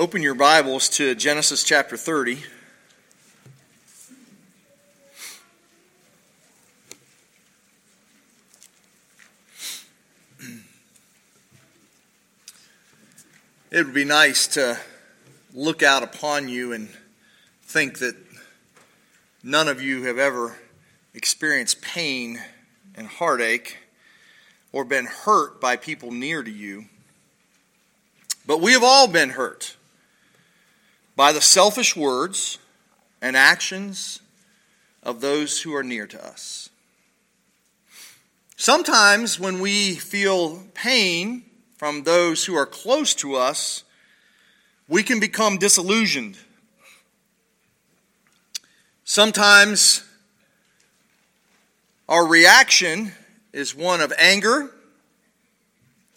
Open your Bibles to Genesis chapter 30. It would be nice to look out upon you and think that none of you have ever experienced pain and heartache or been hurt by people near to you. But we have all been hurt by the selfish words and actions of those who are near to us. Sometimes when we feel pain from those who are close to us, we can become disillusioned. Sometimes our reaction is one of anger,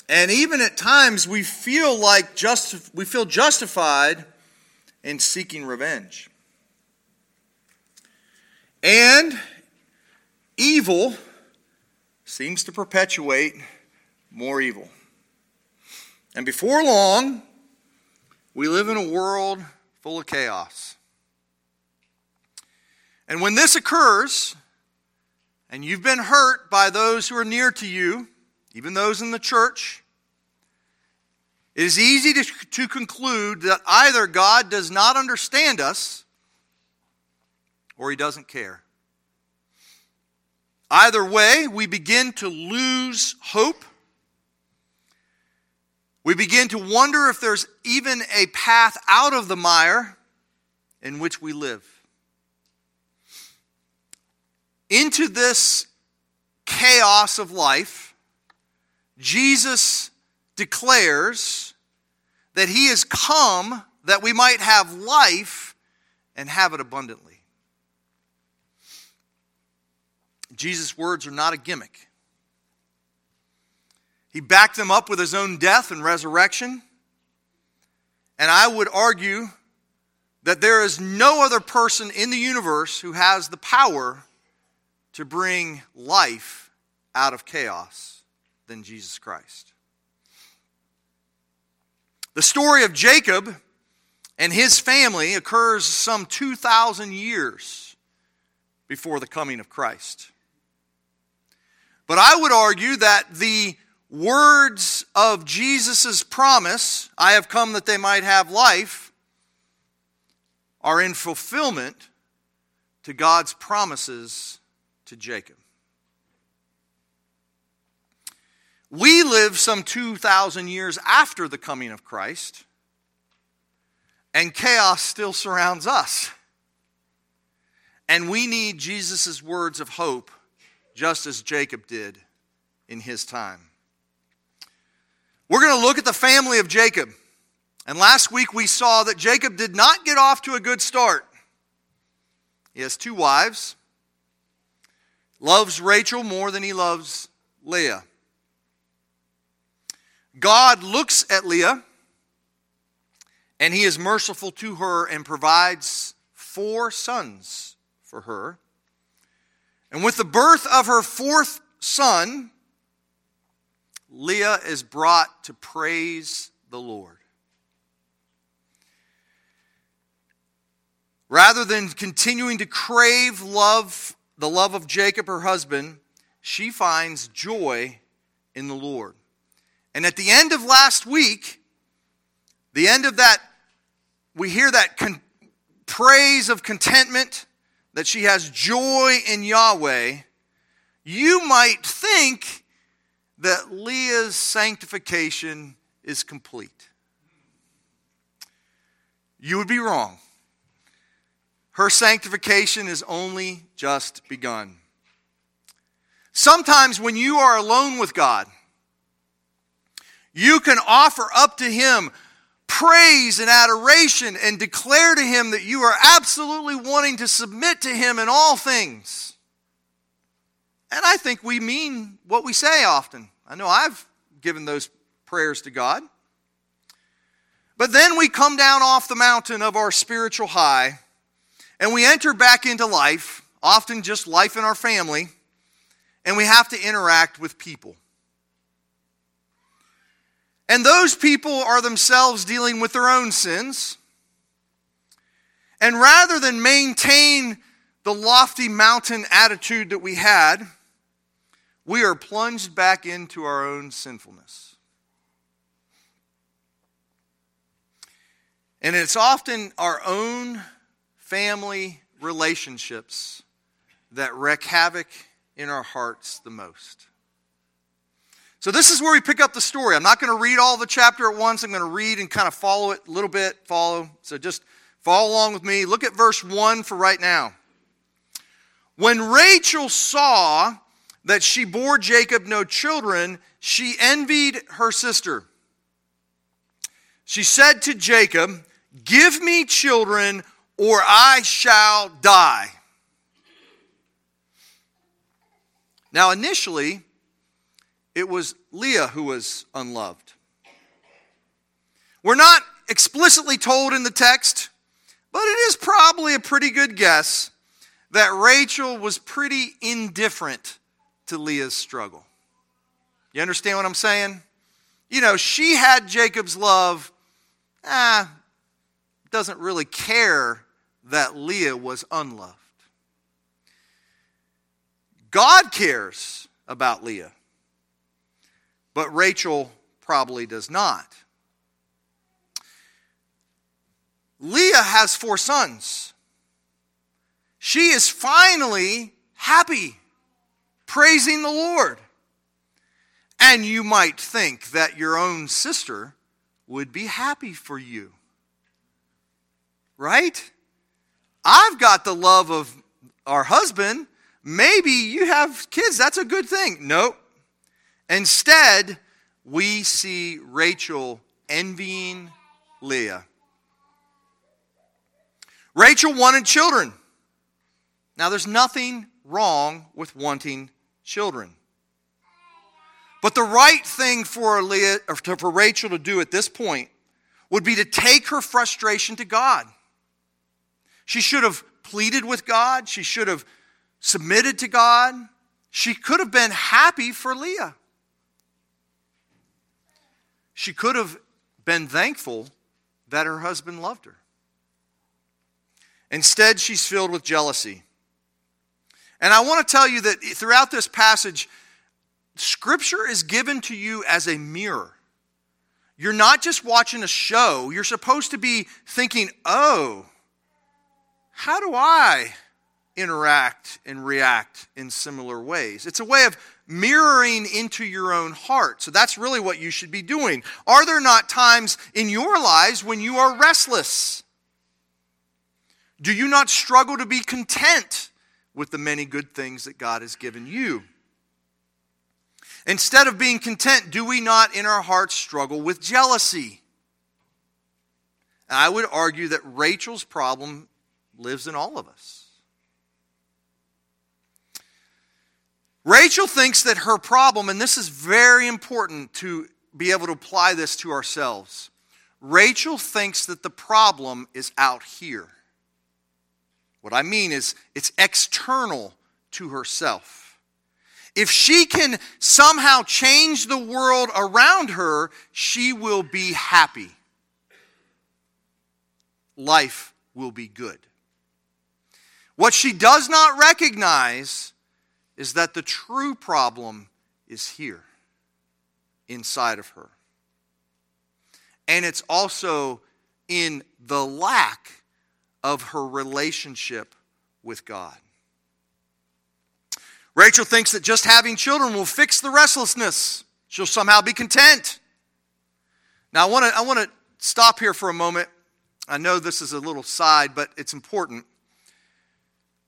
and even at times we feel like just we feel justified in seeking revenge. And evil seems to perpetuate more evil. And before long, we live in a world full of chaos. And when this occurs, and you've been hurt by those who are near to you, even those in the church, it is easy to, to conclude that either God does not understand us or he doesn't care. Either way, we begin to lose hope. We begin to wonder if there's even a path out of the mire in which we live. Into this chaos of life, Jesus declares that he has come that we might have life and have it abundantly. Jesus' words are not a gimmick. He backed them up with his own death and resurrection. And I would argue that there is no other person in the universe who has the power to bring life out of chaos than Jesus Christ. The story of Jacob and his family occurs some 2,000 years before the coming of Christ. But I would argue that the words of Jesus' promise, I have come that they might have life, are in fulfillment to God's promises to Jacob. We live some 2,000 years after the coming of Christ, and chaos still surrounds us. And we need Jesus' words of hope, just as Jacob did in his time. We're going to look at the family of Jacob. And last week we saw that Jacob did not get off to a good start. He has two wives, loves Rachel more than he loves Leah. God looks at Leah and he is merciful to her and provides four sons for her. And with the birth of her fourth son, Leah is brought to praise the Lord. Rather than continuing to crave love, the love of Jacob, her husband, she finds joy in the Lord. And at the end of last week, the end of that, we hear that con- praise of contentment that she has joy in Yahweh. You might think that Leah's sanctification is complete. You would be wrong. Her sanctification is only just begun. Sometimes when you are alone with God, you can offer up to Him praise and adoration and declare to Him that you are absolutely wanting to submit to Him in all things. And I think we mean what we say often. I know I've given those prayers to God. But then we come down off the mountain of our spiritual high and we enter back into life, often just life in our family, and we have to interact with people. And those people are themselves dealing with their own sins. And rather than maintain the lofty mountain attitude that we had, we are plunged back into our own sinfulness. And it's often our own family relationships that wreak havoc in our hearts the most. So, this is where we pick up the story. I'm not going to read all the chapter at once. I'm going to read and kind of follow it a little bit, follow. So, just follow along with me. Look at verse 1 for right now. When Rachel saw that she bore Jacob no children, she envied her sister. She said to Jacob, Give me children, or I shall die. Now, initially, it was Leah who was unloved. We're not explicitly told in the text, but it is probably a pretty good guess that Rachel was pretty indifferent to Leah's struggle. You understand what I'm saying? You know, she had Jacob's love, ah, doesn't really care that Leah was unloved. God cares about Leah, but Rachel probably does not. Leah has four sons. She is finally happy, praising the Lord. And you might think that your own sister would be happy for you. Right? I've got the love of our husband. Maybe you have kids. That's a good thing. Nope. Instead, we see Rachel envying Leah. Rachel wanted children. Now, there's nothing wrong with wanting children. But the right thing for, Leah, or for Rachel to do at this point would be to take her frustration to God. She should have pleaded with God. She should have submitted to God. She could have been happy for Leah. She could have been thankful that her husband loved her. Instead, she's filled with jealousy. And I want to tell you that throughout this passage, Scripture is given to you as a mirror. You're not just watching a show, you're supposed to be thinking, oh, how do I interact and react in similar ways? It's a way of mirroring into your own heart. So that's really what you should be doing. Are there not times in your lives when you are restless? Do you not struggle to be content with the many good things that God has given you? Instead of being content, do we not in our hearts struggle with jealousy? I would argue that Rachel's problem lives in all of us. Rachel thinks that her problem, and this is very important to be able to apply this to ourselves. Rachel thinks that the problem is out here. What I mean is, it's external to herself. If she can somehow change the world around her, she will be happy. Life will be good. What she does not recognize is that the true problem is here, inside of her. And it's also in the lack of her relationship with God. Rachel thinks that just having children will fix the restlessness. She'll somehow be content. Now, I want to I want to stop here for a moment. I know this is a little side, but it's important.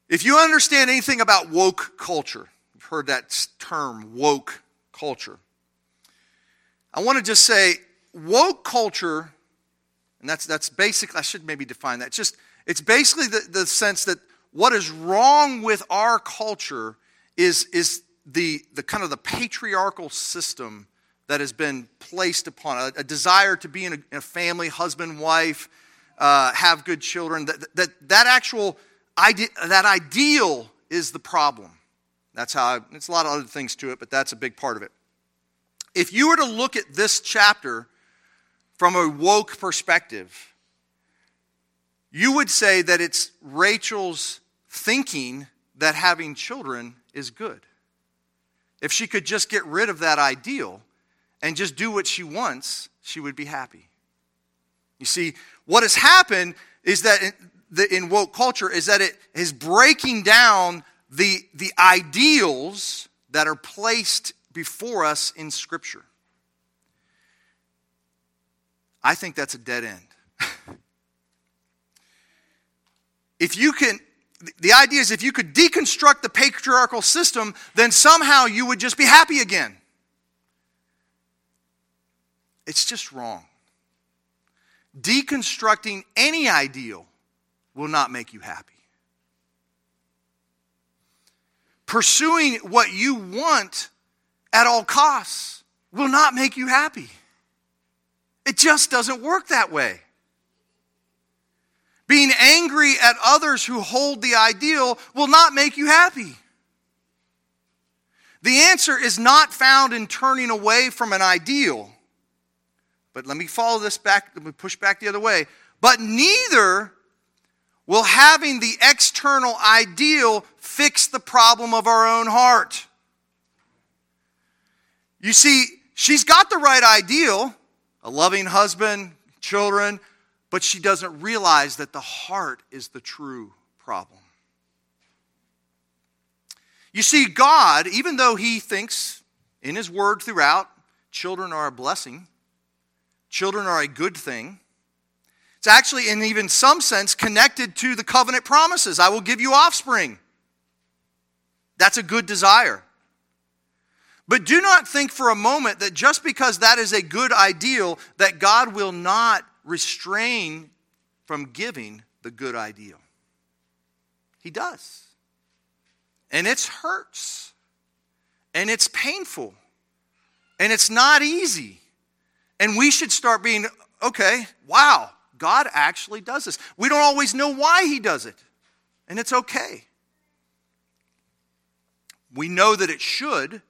If you understand anything about woke culture, you've heard that term, woke culture. I want to just say woke culture, and that's that's basic, I should maybe define that. Just it's basically the, the sense that what is wrong with our culture is, is the, the kind of the patriarchal system that has been placed upon a, a desire to be in a, in a family, husband, wife, uh, have good children. That, that, that actual ide- that ideal is the problem. That's how I, it's a lot of other things to it, but that's a big part of it. If you were to look at this chapter from a woke perspective, you would say that it's Rachel's thinking that having children is good. If she could just get rid of that ideal and just do what she wants, she would be happy. You see, what has happened is that the, in woke culture is that it is breaking down the, the ideals that are placed before us in Scripture. I think that's a dead end. if you can, the idea is if you could deconstruct the patriarchal system, then somehow you would just be happy again. It's just wrong. Deconstructing any ideal will not make you happy. Pursuing what you want at all costs will not make you happy. It just doesn't work that way. Being angry at others who hold the ideal will not make you happy. The answer is not found in turning away from an ideal. But let me follow this back, let me push back the other way. But neither will having the external ideal fix the problem of our own heart. You see, she's got the right ideal a loving husband, children, but she doesn't realize that the heart is the true problem. You see, God, even though He thinks in His Word throughout, children are a blessing, children are a good thing, it's actually, in even some sense, connected to the covenant promises I will give you offspring. That's a good desire. But do not think for a moment that just because that is a good ideal, that God will not restrain from giving the good ideal. He does. And it hurts. And it's painful. And it's not easy. And we should start being, okay, wow, God actually does this. We don't always know why He does it. And it's okay. We know that it should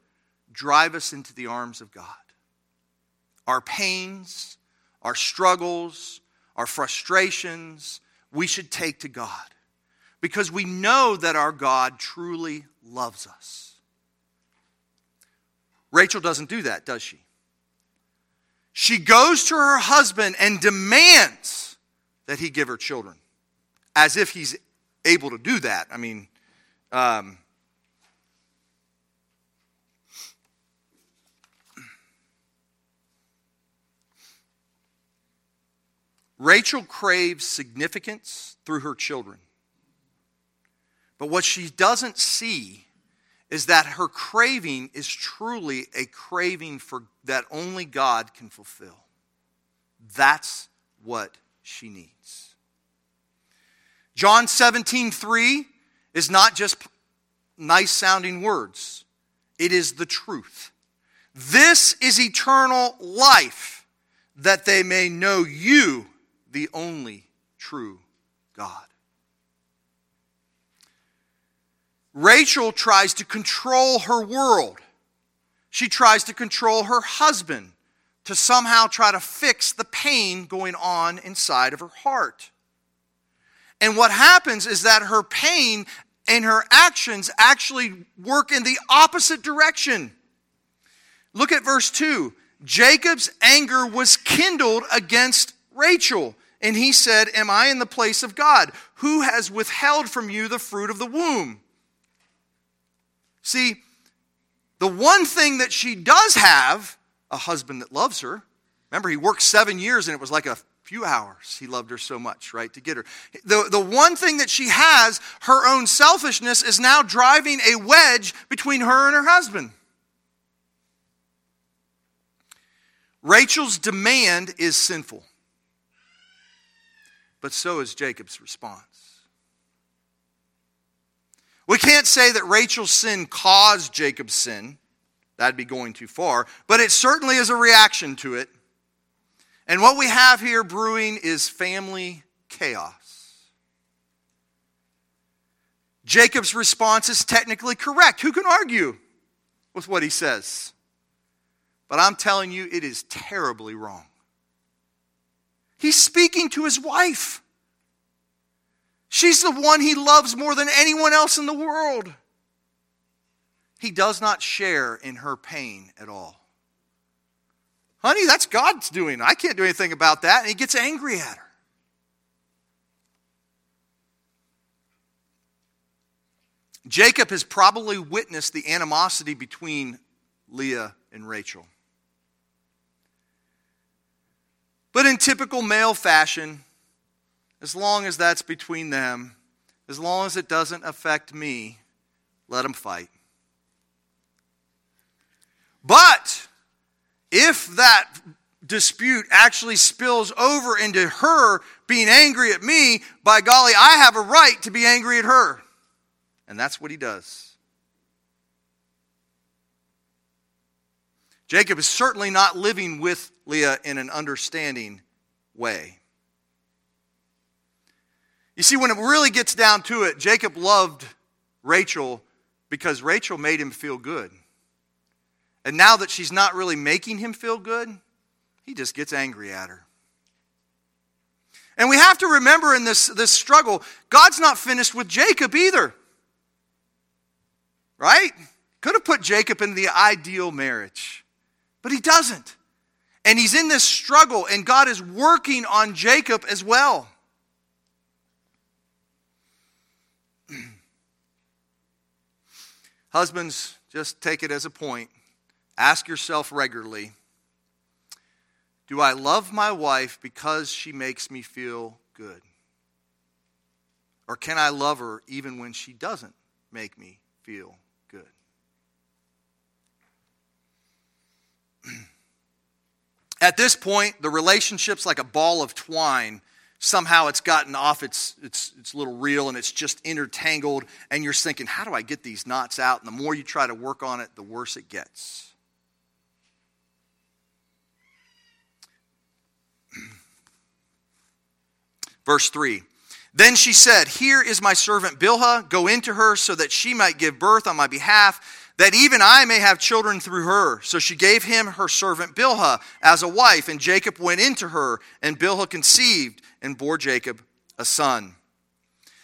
drive us into the arms of God. Our pains, our struggles, our frustrations, we should take to God because we know that our God truly loves us. Rachel doesn't do that, does she? She goes to her husband and demands that he give her children, as if he's able to do that. I mean, um, Rachel craves significance through her children. But what she doesn't see is that her craving is truly a craving for that only God can fulfill. That's what she needs. John 17, 3 is not just nice sounding words, it is the truth. This is eternal life, that they may know you, the only true God. Rachel tries to control her world. She tries to control her husband to somehow try to fix the pain going on inside of her heart. And what happens is that her pain and her actions actually work in the opposite direction. Look at verse 2. Jacob's anger was kindled against Rachel. And he said, Am I in the place of God? Who has withheld from you the fruit of the womb? See, the one thing that she does have, a husband that loves her. Remember, he worked seven years and it was like a few hours. He loved her so much, right, to get her. The, the one thing that she has, her own selfishness, is now driving a wedge between her and her husband. Rachel's demand is sinful but so is Jacob's response. We can't say that Rachel's sin caused Jacob's sin. That'd be going too far. But it certainly is a reaction to it. And what we have here brewing is family chaos. Jacob's response is technically correct. Who can argue with what he says? But I'm telling you, it is terribly wrong. He's speaking to his wife. She's the one he loves more than anyone else in the world. He does not share in her pain at all. Honey, that's God's doing. I can't do anything about that. And he gets angry at her. Jacob has probably witnessed the animosity between Leah and Rachel. But in typical male fashion, as long as that's between them, as long as it doesn't affect me, let them fight. But if that dispute actually spills over into her being angry at me, by golly, I have a right to be angry at her. And that's what he does. Jacob is certainly not living with Leah in an understanding way. You see, when it really gets down to it, Jacob loved Rachel because Rachel made him feel good. And now that she's not really making him feel good, he just gets angry at her. And we have to remember in this, this struggle, God's not finished with Jacob either. Right? Could have put Jacob in the ideal marriage. But he doesn't. And he's in this struggle, and God is working on Jacob as well. Husbands, just take it as a point. Ask yourself regularly Do I love my wife because she makes me feel good? Or can I love her even when she doesn't make me feel good? At this point, the relationship's like a ball of twine. Somehow it's gotten off its, its, its little reel and it's just intertangled, and you're thinking, how do I get these knots out? And the more you try to work on it, the worse it gets. Verse 3 Then she said, Here is my servant Bilhah, go into her so that she might give birth on my behalf that even I may have children through her. So she gave him her servant Bilhah as a wife, and Jacob went into her, and Bilhah conceived and bore Jacob a son.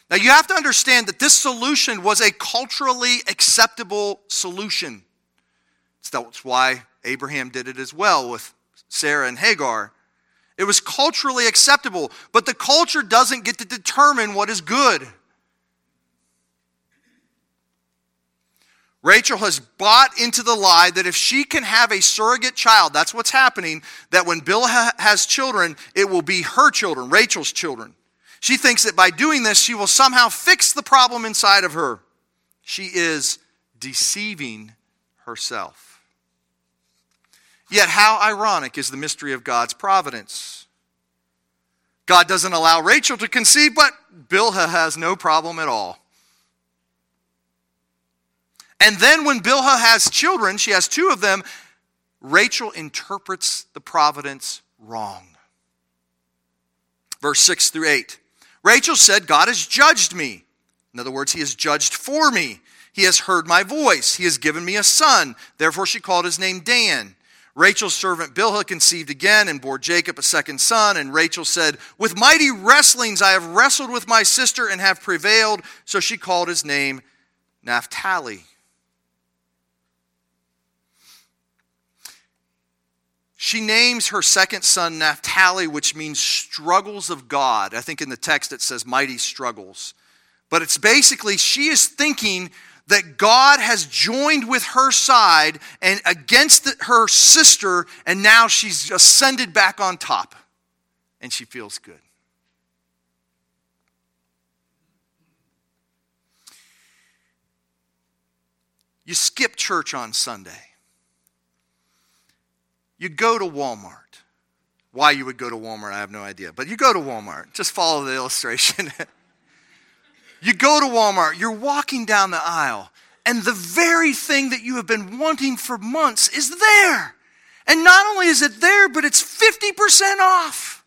Now you have to understand that this solution was a culturally acceptable solution. That's why Abraham did it as well with Sarah and Hagar. It was culturally acceptable, but the culture doesn't get to determine what is good. Rachel has bought into the lie that if she can have a surrogate child, that's what's happening, that when Bill ha- has children, it will be her children, Rachel's children. She thinks that by doing this, she will somehow fix the problem inside of her. She is deceiving herself. Yet, how ironic is the mystery of God's providence? God doesn't allow Rachel to conceive, but Bilhah has no problem at all. And then when Bilhah has children, she has two of them, Rachel interprets the providence wrong. Verse 6 through 8. Rachel said, God has judged me. In other words, he has judged for me. He has heard my voice. He has given me a son. Therefore, she called his name Dan. Rachel's servant Bilhah conceived again and bore Jacob a second son. And Rachel said, With mighty wrestlings I have wrestled with my sister and have prevailed. So she called his name Naphtali. She names her second son Naphtali, which means struggles of God. I think in the text it says mighty struggles. But it's basically she is thinking that God has joined with her side and against the, her sister, and now she's ascended back on top. And she feels good. You skip church on Sunday you go to Walmart. Why you would go to Walmart, I have no idea. But you go to Walmart. Just follow the illustration. you go to Walmart, you're walking down the aisle, and the very thing that you have been wanting for months is there. And not only is it there, but it's 50% off.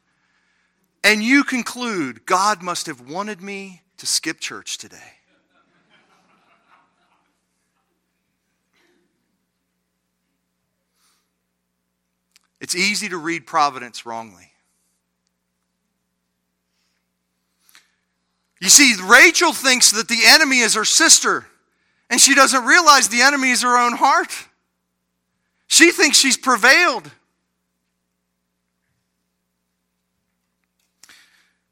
And you conclude, God must have wanted me to skip church today. It's easy to read providence wrongly. You see, Rachel thinks that the enemy is her sister, and she doesn't realize the enemy is her own heart. She thinks she's prevailed.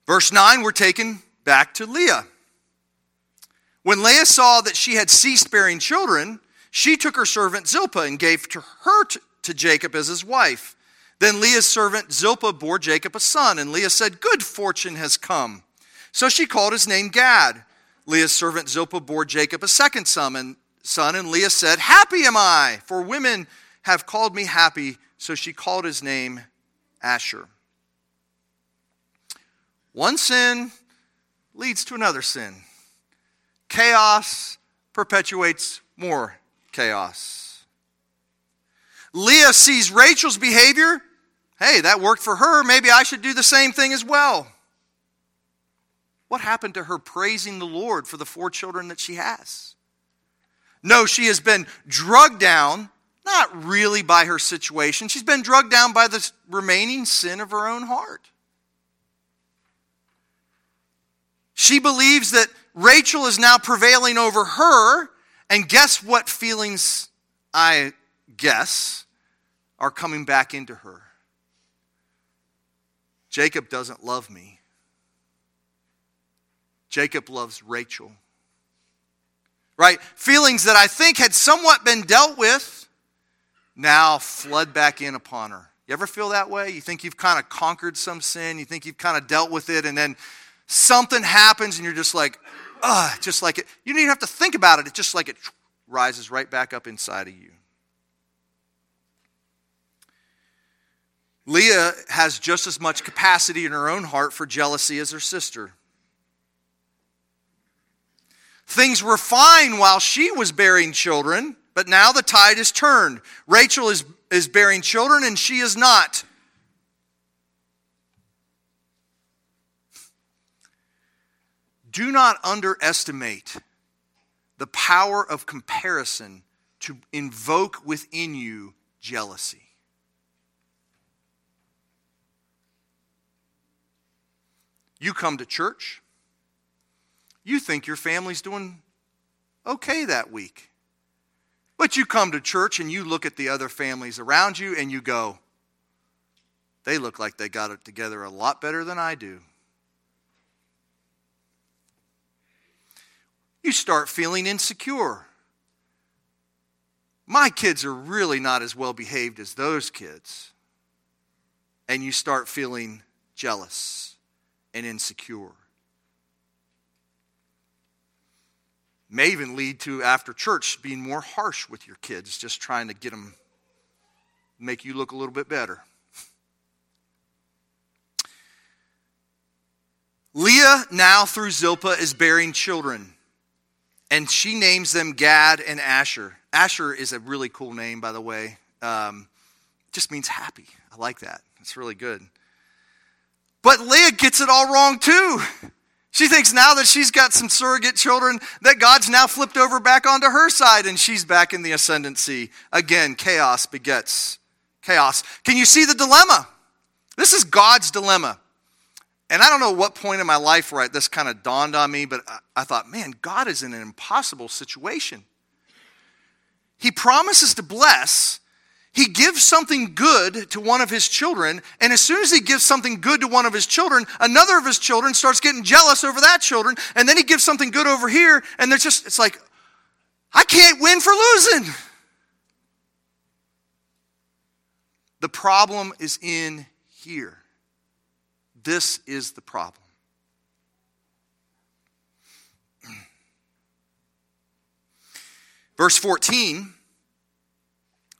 Verse 9, we're taken back to Leah. When Leah saw that she had ceased bearing children, she took her servant Zilpah and gave to her to Jacob as his wife. Then Leah's servant Zilpah bore Jacob a son, and Leah said, Good fortune has come. So she called his name Gad. Leah's servant Zilpah bore Jacob a second son, and, Leah said, Happy am I, for women have called me happy. So she called his name Asher. One sin leads to another sin. Chaos perpetuates more chaos. Leah sees Rachel's behavior. Hey, that worked for her. Maybe I should do the same thing as well. What happened to her praising the Lord for the four children that she has? No, she has been drugged down, not really by her situation. She's been drugged down by the remaining sin of her own heart. She believes that Rachel is now prevailing over her, and guess what feelings I guess are coming back into her? Jacob doesn't love me. Jacob loves Rachel. Right? Feelings that I think had somewhat been dealt with now flood back in upon her. You ever feel that way? You think you've kind of conquered some sin, you think you've kind of dealt with it, and then something happens and you're just like, ugh, just like it. You don't even have to think about it. It's just like it rises right back up inside of you. Leah has just as much capacity in her own heart for jealousy as her sister. Things were fine while she was bearing children, but now the tide is turned. Rachel is, is bearing children and she is not. Do not underestimate the power of comparison to invoke within you jealousy. You come to church, you think your family's doing okay that week. But you come to church and you look at the other families around you and you go, they look like they got it together a lot better than I do. you start feeling insecure. My kids are really not as well behaved as those kids. And you start feeling jealous and insecure. May even lead to, after church, being more harsh with your kids, just trying to get them, make you look a little bit better. Leah, now through Zilpah, is bearing children and she names them Gad and Asher. Asher is a really cool name, by the way. Um, just means happy. I like that. It's really good. But Leah gets it all wrong too. She thinks now that she's got some surrogate children, that God's now flipped over back onto her side and she's back in the ascendancy. Again, chaos begets chaos. Can you see the dilemma? This is God's dilemma. And I don't know what point in my life where this kind of dawned on me, but I thought, man, God is in an impossible situation. He promises to bless, he gives something good to one of his children, and as soon as he gives something good to one of his children, another of his children starts getting jealous over that children, and then he gives something good over here, and there's just, it's like, I can't win for losing. The problem is in here. This is the problem. Verse 14,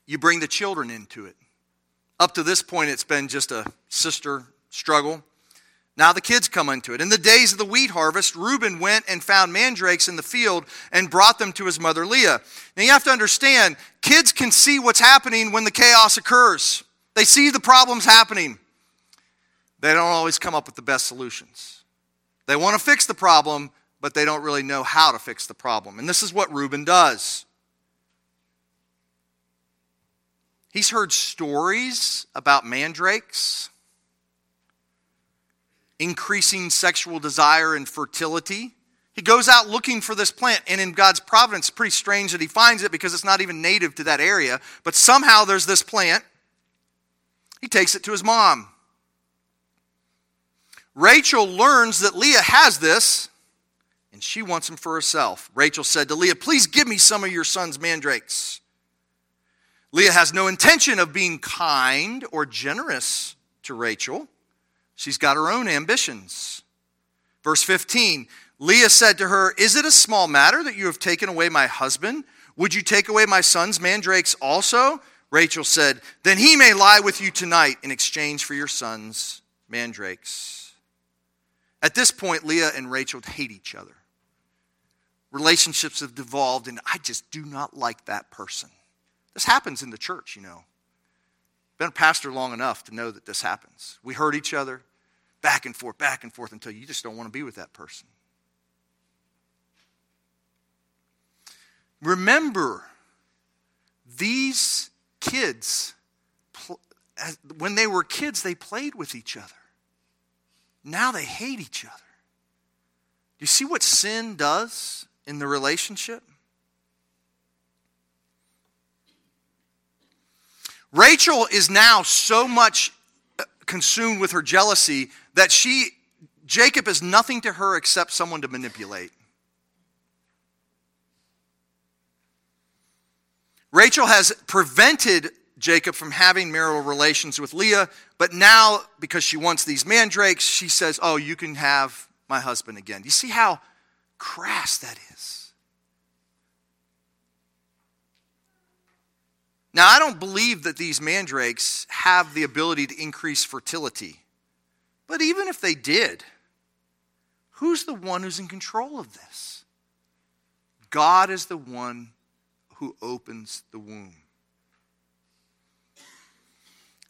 you bring the children into it. Up to this point, it's been just a sister struggle. Now the kids come into it. In the days of the wheat harvest, Reuben went and found mandrakes in the field and brought them to his mother Leah. Now you have to understand, kids can see what's happening when the chaos occurs. They see the problems happening they don't always come up with the best solutions. They want to fix the problem, but they don't really know how to fix the problem. And this is what Reuben does. He's heard stories about mandrakes, increasing sexual desire and fertility. He goes out looking for this plant, and in God's providence, it's pretty strange that he finds it because it's not even native to that area. But somehow there's this plant. He takes it to his mom. Rachel learns that Leah has this, and she wants him for herself. Rachel said to Leah, Please give me some of your son's mandrakes. Leah has no intention of being kind or generous to Rachel. She's got her own ambitions. Verse 15 Leah said to her, Is it a small matter that you have taken away my husband? Would you take away my son's mandrakes also? Rachel said, Then he may lie with you tonight in exchange for your son's mandrakes. At this point, Leah and Rachel hate each other. Relationships have devolved, and I just do not like that person. This happens in the church, you know. Been a pastor long enough to know that this happens. We hurt each other back and forth, back and forth until you just don't want to be with that person. Remember, these kids, when they were kids, they played with each other. Now they hate each other. Do you see what sin does in the relationship? Rachel is now so much uh, consumed with her jealousy that she, Jacob is nothing to her except someone to manipulate. Rachel has prevented Jacob from having marital relations with Leah, but now, because she wants these mandrakes, she says, Oh, you can have my husband again. Do you see how crass that is? Now, I don't believe that these mandrakes have the ability to increase fertility. But even if they did, who's the one who's in control of this? God is the one who opens the womb.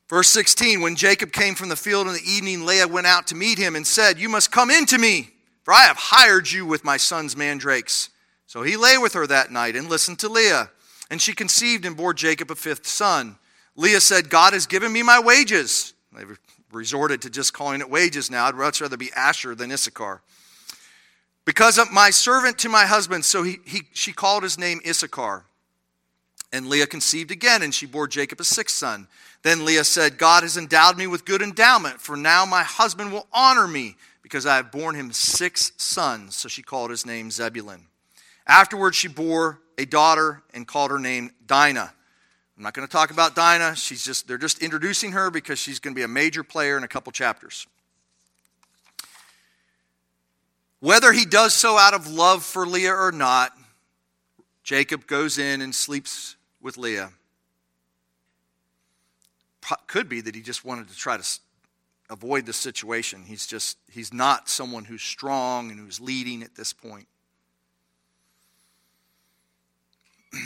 Verse 16 When Jacob came from the field in the evening, Leah went out to meet him and said, You must come in to me, for I have hired you with my son's mandrakes. So he lay with her that night and listened to Leah. And she conceived and bore Jacob a fifth son. Leah said, God has given me my wages. They've resorted to just calling it wages now. I'd much rather be Asher than Issachar. Because of my servant to my husband, so he, he, she called his name Issachar. And Leah conceived again, and she bore Jacob a sixth son. Then Leah said, God has endowed me with good endowment, for now my husband will honor me, because I have borne him six sons. So she called his name Zebulun. Afterwards, she bore a daughter and called her name Dinah. I'm not going to talk about Dinah. She's just, they're just introducing her because she's going to be a major player in a couple chapters. Whether he does so out of love for Leah or not, Jacob goes in and sleeps with Leah. Could be that he just wanted to try to avoid the situation. He's just, he's not someone who's strong and who's leading at this point.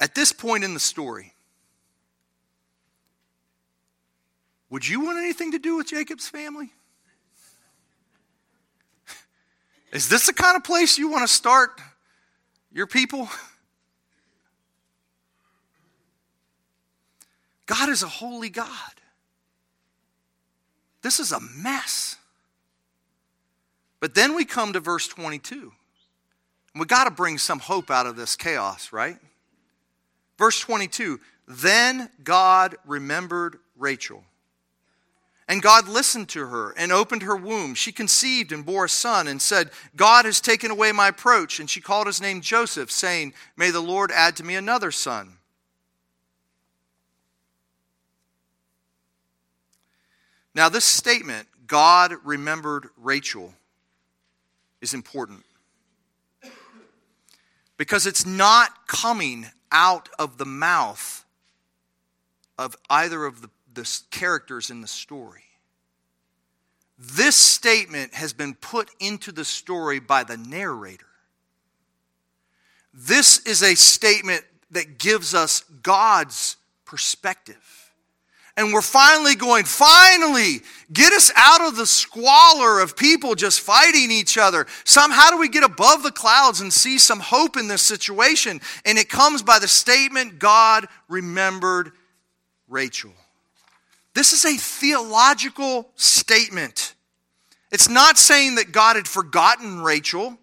At this point in the story, would you want anything to do with Jacob's family? Is this the kind of place you want to start your people? God is a holy God. This is a mess. But then we come to verse 22. We got to bring some hope out of this chaos, right? Verse 22 Then God remembered Rachel. And God listened to her and opened her womb. She conceived and bore a son and said, God has taken away my approach. And she called his name Joseph, saying, May the Lord add to me another son. Now, this statement, God remembered Rachel, is important because it's not coming out of the mouth of either of the, the characters in the story. This statement has been put into the story by the narrator. This is a statement that gives us God's perspective. And we're finally going, finally, get us out of the squalor of people just fighting each other. Some, how do we get above the clouds and see some hope in this situation? And it comes by the statement God remembered Rachel. This is a theological statement. It's not saying that God had forgotten Rachel,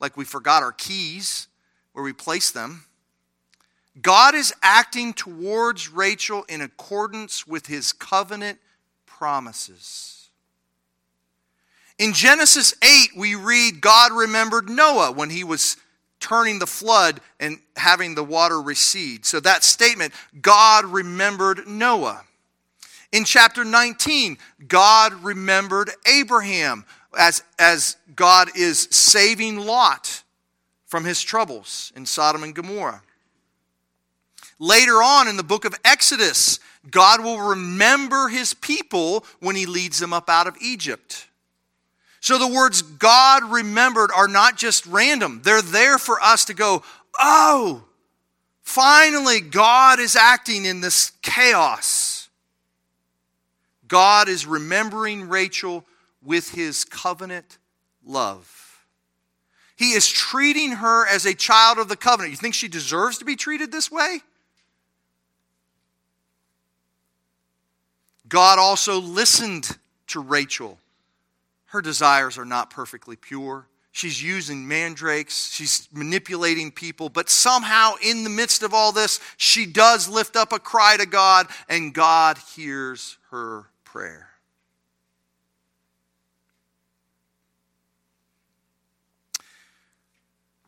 like we forgot our keys where we placed them. God is acting towards Rachel in accordance with his covenant promises. In Genesis 8, we read God remembered Noah when he was turning the flood and having the water recede. So that statement, God remembered Noah. In chapter 19, God remembered Abraham as, as God is saving Lot from his troubles in Sodom and Gomorrah. Later on in the book of Exodus, God will remember his people when he leads them up out of Egypt. So the words God remembered are not just random, they're there for us to go, oh, finally, God is acting in this chaos. God is remembering Rachel with his covenant love. He is treating her as a child of the covenant. You think she deserves to be treated this way? God also listened to Rachel. Her desires are not perfectly pure. She's using mandrakes. She's manipulating people. But somehow, in the midst of all this, she does lift up a cry to God, and God hears her prayer.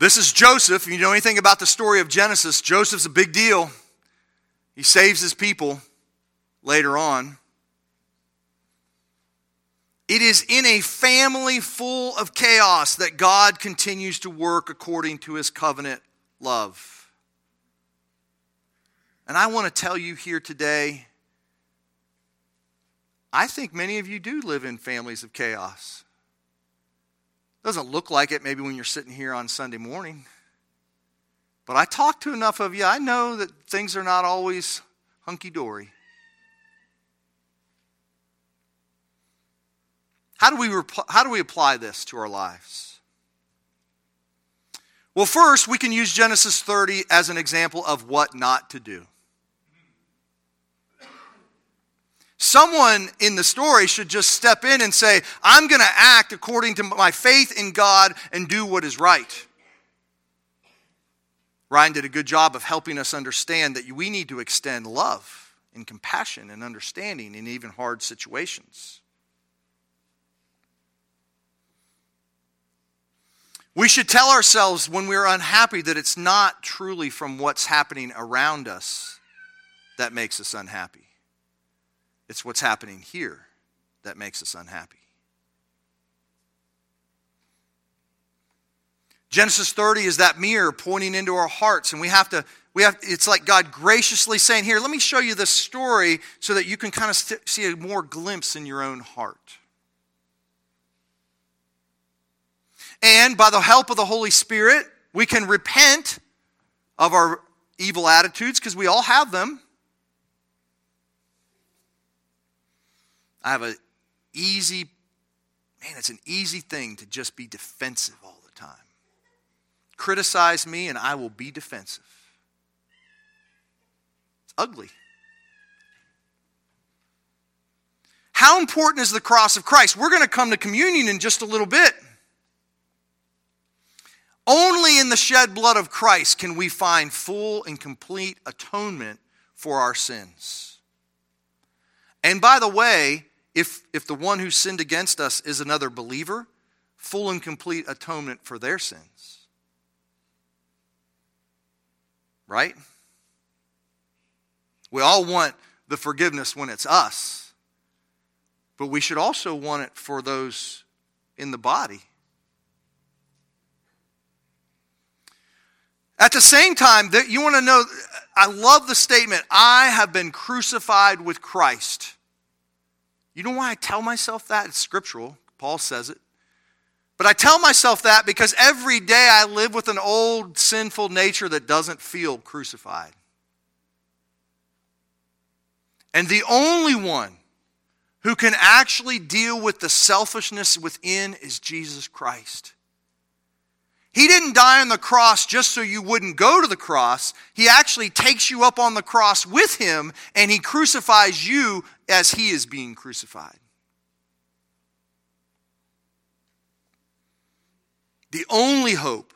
This is Joseph. If you know anything about the story of Genesis, Joseph's a big deal. He saves his people later on. It is in a family full of chaos that God continues to work according to his covenant love. And I want to tell you here today I think many of you do live in families of chaos. Doesn't look like it maybe when you're sitting here on Sunday morning. But I talk to enough of you, I know that things are not always hunky dory. How do, we how do we apply this to our lives? Well, first, we can use Genesis 30 as an example of what not to do. Someone in the story should just step in and say, I'm going to act according to my faith in God and do what is right. Ryan did a good job of helping us understand that we need to extend love and compassion and understanding in even hard situations. We should tell ourselves when we're unhappy that it's not truly from what's happening around us that makes us unhappy. It's what's happening here that makes us unhappy. Genesis 30 is that mirror pointing into our hearts, and we have to, we have, it's like God graciously saying, Here, let me show you this story so that you can kind of st- see a more glimpse in your own heart. And by the help of the Holy Spirit, we can repent of our evil attitudes because we all have them. I have an easy, man, it's an easy thing to just be defensive all the time. Criticize me and I will be defensive. It's ugly. How important is the cross of Christ? We're going to come to communion in just a little bit. Only in the shed blood of Christ can we find full and complete atonement for our sins. And by the way, if, if the one who sinned against us is another believer, full and complete atonement for their sins. Right? We all want the forgiveness when it's us, but we should also want it for those in the body At the same time, that you want to know, I love the statement, I have been crucified with Christ. You know why I tell myself that? It's scriptural. Paul says it. But I tell myself that because every day I live with an old sinful nature that doesn't feel crucified. And the only one who can actually deal with the selfishness within is Jesus Christ. He didn't die on the cross just so you wouldn't go to the cross. He actually takes you up on the cross with him and he crucifies you as he is being crucified. The only hope.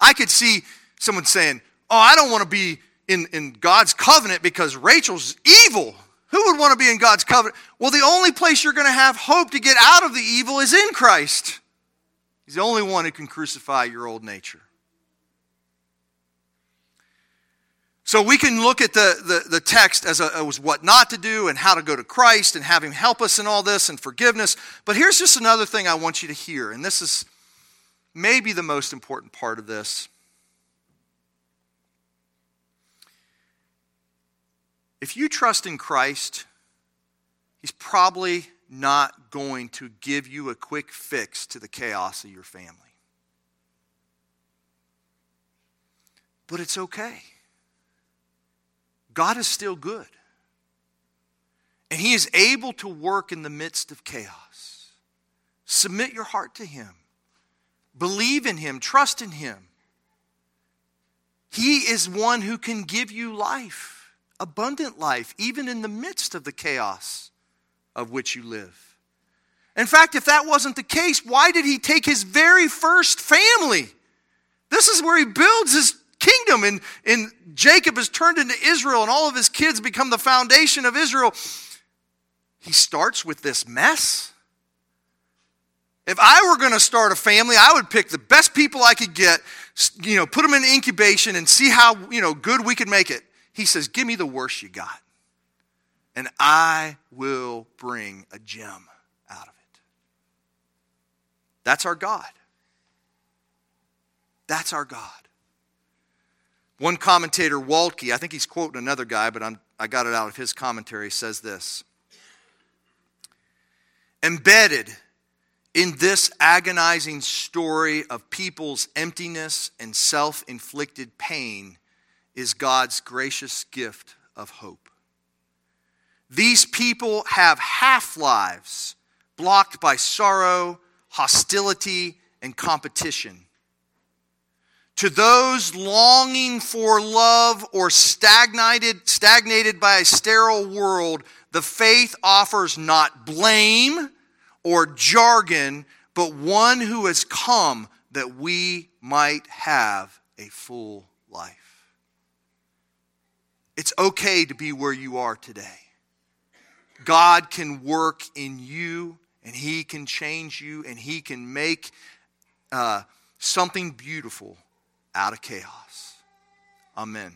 I could see someone saying, Oh, I don't want to be in, in God's covenant because Rachel's evil. Who would want to be in God's covenant? Well, the only place you're going to have hope to get out of the evil is in Christ. He's the only one who can crucify your old nature. So we can look at the, the, the text as, a, as what not to do and how to go to Christ and have Him help us in all this and forgiveness. But here's just another thing I want you to hear, and this is maybe the most important part of this. If you trust in Christ, He's probably not going to give you a quick fix to the chaos of your family. But it's okay. God is still good. And He is able to work in the midst of chaos. Submit your heart to Him, believe in Him, trust in Him. He is one who can give you life, abundant life, even in the midst of the chaos of which you live. In fact, if that wasn't the case, why did he take his very first family? This is where he builds his kingdom, and, and Jacob is turned into Israel, and all of his kids become the foundation of Israel. He starts with this mess. If I were going to start a family, I would pick the best people I could get, you know, put them in incubation and see how, you know, good we could make it. He says, "Give me the worst you got." And I will bring a gem out of it. That's our God. That's our God. One commentator, Waltke, I think he's quoting another guy, but I'm, I got it out of his commentary, says this Embedded in this agonizing story of people's emptiness and self inflicted pain is God's gracious gift of hope. These people have half lives blocked by sorrow, hostility, and competition. To those longing for love or stagnated, stagnated by a sterile world, the faith offers not blame or jargon, but one who has come that we might have a full life. It's okay to be where you are today. God can work in you and He can change you and He can make uh, something beautiful out of chaos. Amen.